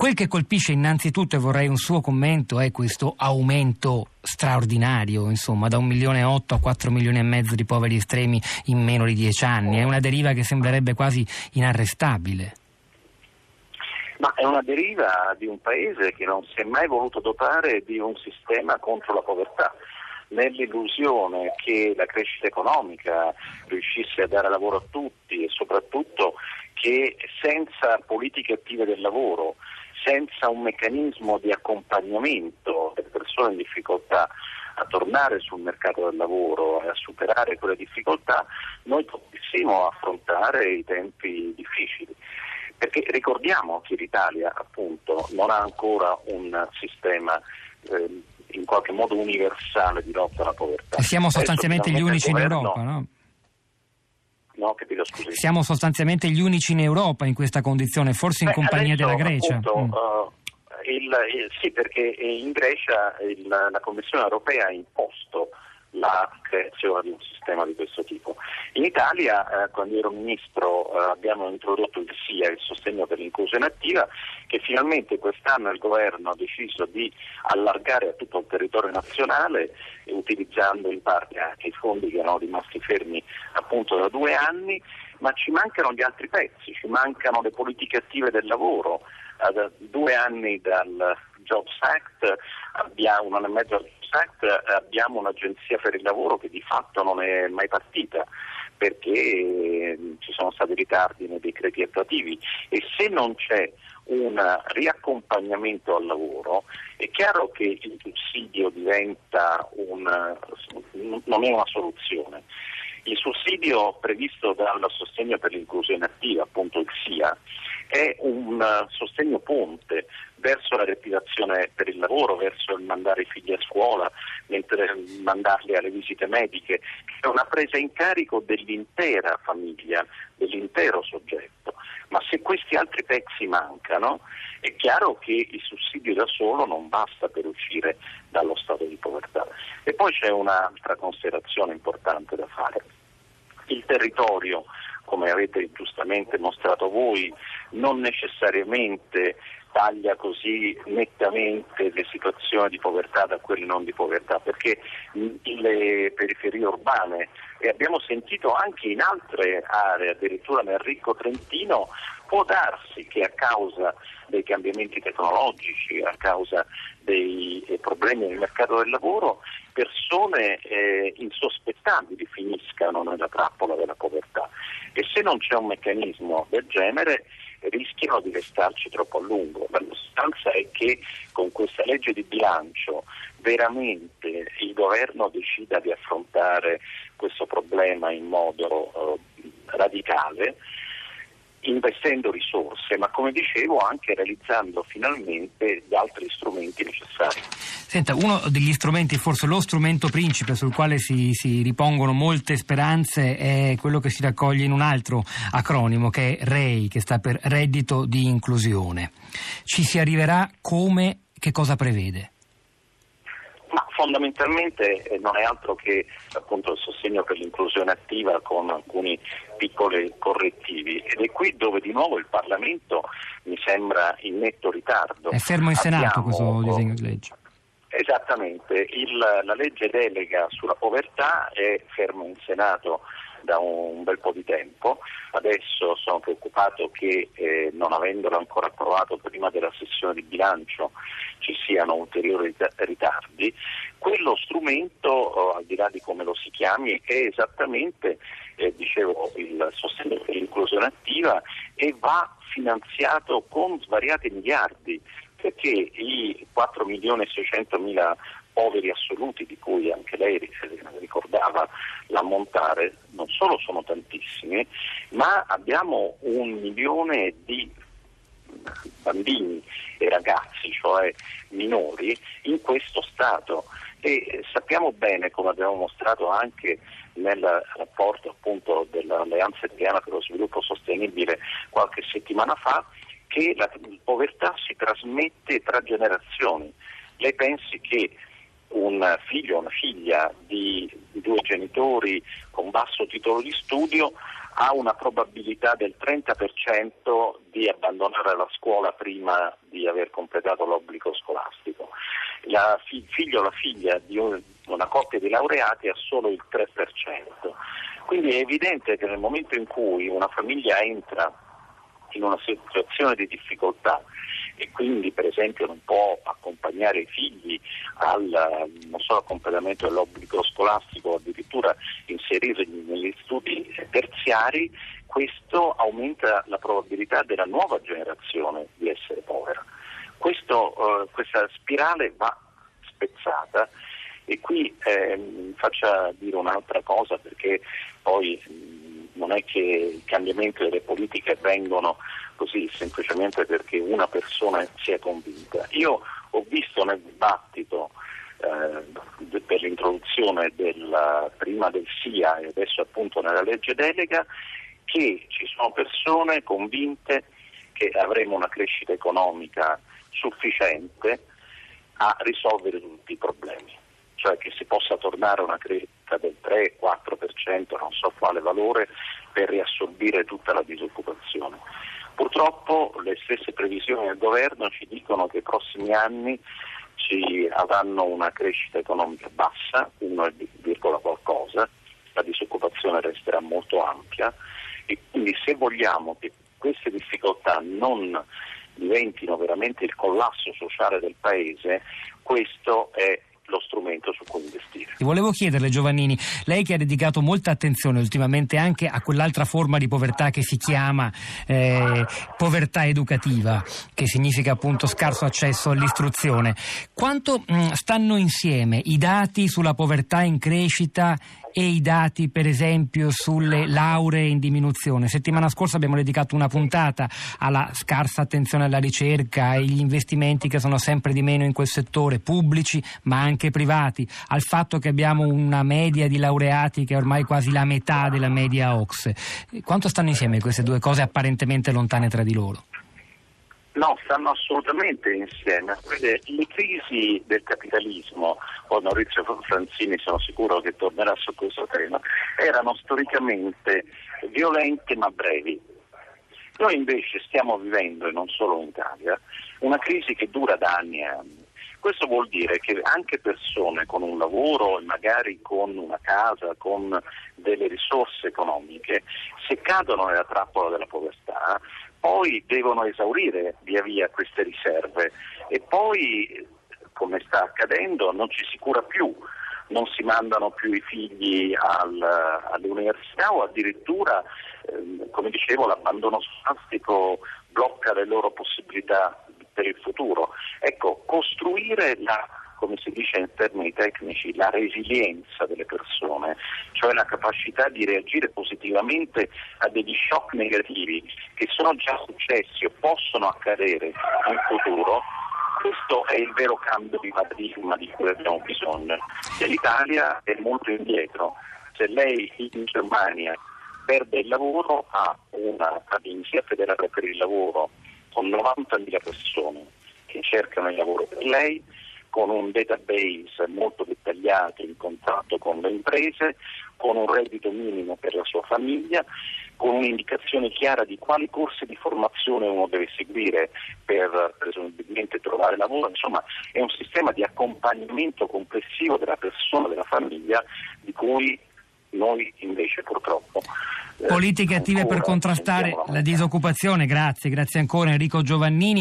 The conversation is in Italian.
Quel che colpisce innanzitutto, e vorrei un suo commento, è questo aumento straordinario, insomma, da un milione e otto a quattro milioni e mezzo di poveri estremi in meno di dieci anni. È una deriva che sembrerebbe quasi inarrestabile. Ma è una deriva di un paese che non si è mai voluto dotare di un sistema contro la povertà nell'illusione che la crescita economica riuscisse a dare lavoro a tutti e soprattutto che senza politiche attive del lavoro senza un meccanismo di accompagnamento delle persone in difficoltà a tornare sul mercato del lavoro e a superare quelle difficoltà, noi potessimo affrontare i tempi difficili. Perché ricordiamo che l'Italia appunto non ha ancora un sistema eh, in qualche modo universale di lotta alla povertà. Siamo sostanzialmente gli unici in Europa, no? No, capito, scusi. Siamo sostanzialmente gli unici in Europa in questa condizione, forse in Beh, compagnia adesso, della Grecia. Appunto, mm. uh, il, il, sì, perché in Grecia il, la Commissione europea ha imposto la creazione di un sistema di questo tipo. In Italia, eh, quando ero ministro, eh, abbiamo introdotto il SIA, il sostegno per l'inclusione attiva, che finalmente quest'anno il governo ha deciso di allargare a tutto il territorio nazionale, utilizzando in parte anche i fondi che erano rimasti fermi appunto da due anni, ma ci mancano gli altri pezzi, ci mancano le politiche attive del lavoro. Ad due anni dal Jobs Act, abbiamo un anno e mezzo Act abbiamo un'agenzia per il lavoro che di fatto non è mai partita perché eh, ci sono stati ritardi nei decreti attuativi e se non c'è un riaccompagnamento al lavoro è chiaro che il sussidio diventa un, non è una soluzione. Il sussidio previsto dal sostegno per l'inclusione attiva, appunto il SIA, è un sostegno ponte verso la reattivazione per il lavoro, verso il mandare i figli a scuola, mentre mandarli alle visite mediche, è una presa in carico dell'intera famiglia, dell'intero soggetto. Ma se questi altri pezzi mancano, è chiaro che il sussidio da solo non basta per uscire dallo stato di povertà. E poi c'è un'altra considerazione importante da fare. Il territorio, come avete giustamente mostrato voi, non necessariamente taglia così nettamente le situazioni di povertà da quelle non di povertà, perché le periferie urbane, e abbiamo sentito anche in altre aree, addirittura nel ricco Trentino, può darsi che a causa dei cambiamenti tecnologici, a causa dei problemi nel mercato del lavoro, persone eh, insospettabili finiscano nella trappola della povertà. E se non c'è un meccanismo del genere, rischiano di restarci troppo a lungo. La sostanza è che con questa legge di bilancio veramente il governo decida di affrontare questo problema in modo eh, radicale investendo risorse, ma come dicevo anche realizzando finalmente gli altri strumenti necessari. Senta, uno degli strumenti, forse lo strumento principe sul quale si, si, ripongono molte speranze è quello che si raccoglie in un altro acronimo che è REI, che sta per reddito di inclusione. Ci si arriverà come, che cosa prevede? Ma fondamentalmente eh, non è altro che appunto, il sostegno per l'inclusione attiva con alcuni di nuovo il Parlamento mi sembra in netto ritardo. È fermo in Senato Abbiamo, questo disegno di legge. Esattamente, il, la legge delega sulla povertà è fermo in Senato da un bel po' di tempo, adesso sono preoccupato che eh, non avendolo ancora approvato prima della sessione di bilancio ci siano ulteriori ritardi, quello strumento, oh, al di là di come lo si chiami, è esattamente eh, dicevo, il sostegno per l'inclusione attiva e va finanziato con svariati miliardi perché i 4 milioni e 600 mila poveri assoluti di cui anche lei ricordava l'ammontare, non solo sono tantissimi, ma abbiamo un milione di bambini e ragazzi, cioè minori, in questo stato e sappiamo bene, come abbiamo mostrato anche nel rapporto appunto dell'Alleanza Italiana per lo Sviluppo Sostenibile qualche settimana fa, che la povertà si trasmette tra generazioni. Lei pensi che un figlio o una figlia di, due genitori con basso titolo di studio ha una probabilità del 30% di abbandonare la scuola prima di aver completato l'obbligo scolastico. La fi- figlio o la figlia di un, una coppia di laureati ha solo il 3%. Quindi è evidente che nel momento in cui una famiglia entra in una situazione di difficoltà e quindi per esempio non può accompagnare i figli al, al completamento dell'obbligo scolastico o addirittura inserirli negli studi terziari, questo aumenta la probabilità della nuova generazione di essere povera. Questo, eh, questa spirale va spezzata e qui eh, faccia dire un'altra cosa perché poi non è che i cambiamenti delle politiche vengono così semplicemente perché una persona si è convinta. Io ho visto nel dibattito eh, per l'introduzione del, prima del SIA e adesso appunto nella legge delega che ci sono persone convinte che avremo una crescita economica sufficiente a risolvere tutti i problemi, cioè che si possa tornare a una crescita del 3-4%, non so quale valore, per riassorbire tutta la disoccupazione. Purtroppo le stesse previsioni del governo ci dicono che i prossimi anni ci avranno una crescita economica bassa, 1, qualcosa, la disoccupazione resterà molto ampia e quindi se vogliamo che queste difficoltà non diventino veramente il collasso sociale del Paese, questo è lo strumento su cui investire. Volevo chiederle Giovannini, lei che ha dedicato molta attenzione ultimamente anche a quell'altra forma di povertà che si chiama eh, povertà educativa, che significa appunto scarso accesso all'istruzione, quanto mh, stanno insieme i dati sulla povertà in crescita e i dati per esempio sulle lauree in diminuzione. Settimana scorsa abbiamo dedicato una puntata alla scarsa attenzione alla ricerca, agli investimenti che sono sempre di meno in quel settore, pubblici ma anche privati, al fatto che abbiamo una media di laureati che è ormai quasi la metà della media OXE. Quanto stanno insieme queste due cose apparentemente lontane tra di loro? No, stanno assolutamente insieme. Le crisi del capitalismo, poi Maurizio Franzini sono sicuro che tornerà su questo tema, erano storicamente violente ma brevi. Noi invece stiamo vivendo, e non solo in Italia, una crisi che dura da anni e anni. Questo vuol dire che anche persone con un lavoro e magari con una casa, con delle risorse economiche, se cadono nella trappola della povertà, poi devono esaurire via via queste riserve e poi, come sta accadendo, non ci si cura più, non si mandano più i figli al, alle o addirittura, eh, come dicevo, l'abbandono scolastico blocca le loro possibilità per il futuro. Ecco, costruire la come si dice in termini tecnici, la resilienza delle persone, cioè la capacità di reagire positivamente a degli shock negativi che sono già successi o possono accadere in futuro, questo è il vero cambio di paradigma di cui abbiamo bisogno. E l'Italia è molto indietro. Se lei in Germania perde il lavoro ha una agenzia federale per il lavoro con 90.000 persone che cercano il lavoro per lei, con un database molto dettagliato in contatto con le imprese, con un reddito minimo per la sua famiglia, con un'indicazione chiara di quali corsi di formazione uno deve seguire per presumibilmente trovare lavoro, insomma è un sistema di accompagnamento complessivo della persona, della famiglia, di cui noi invece purtroppo. Eh, Politiche attive per contrastare la disoccupazione, grazie, grazie ancora Enrico Giovannini.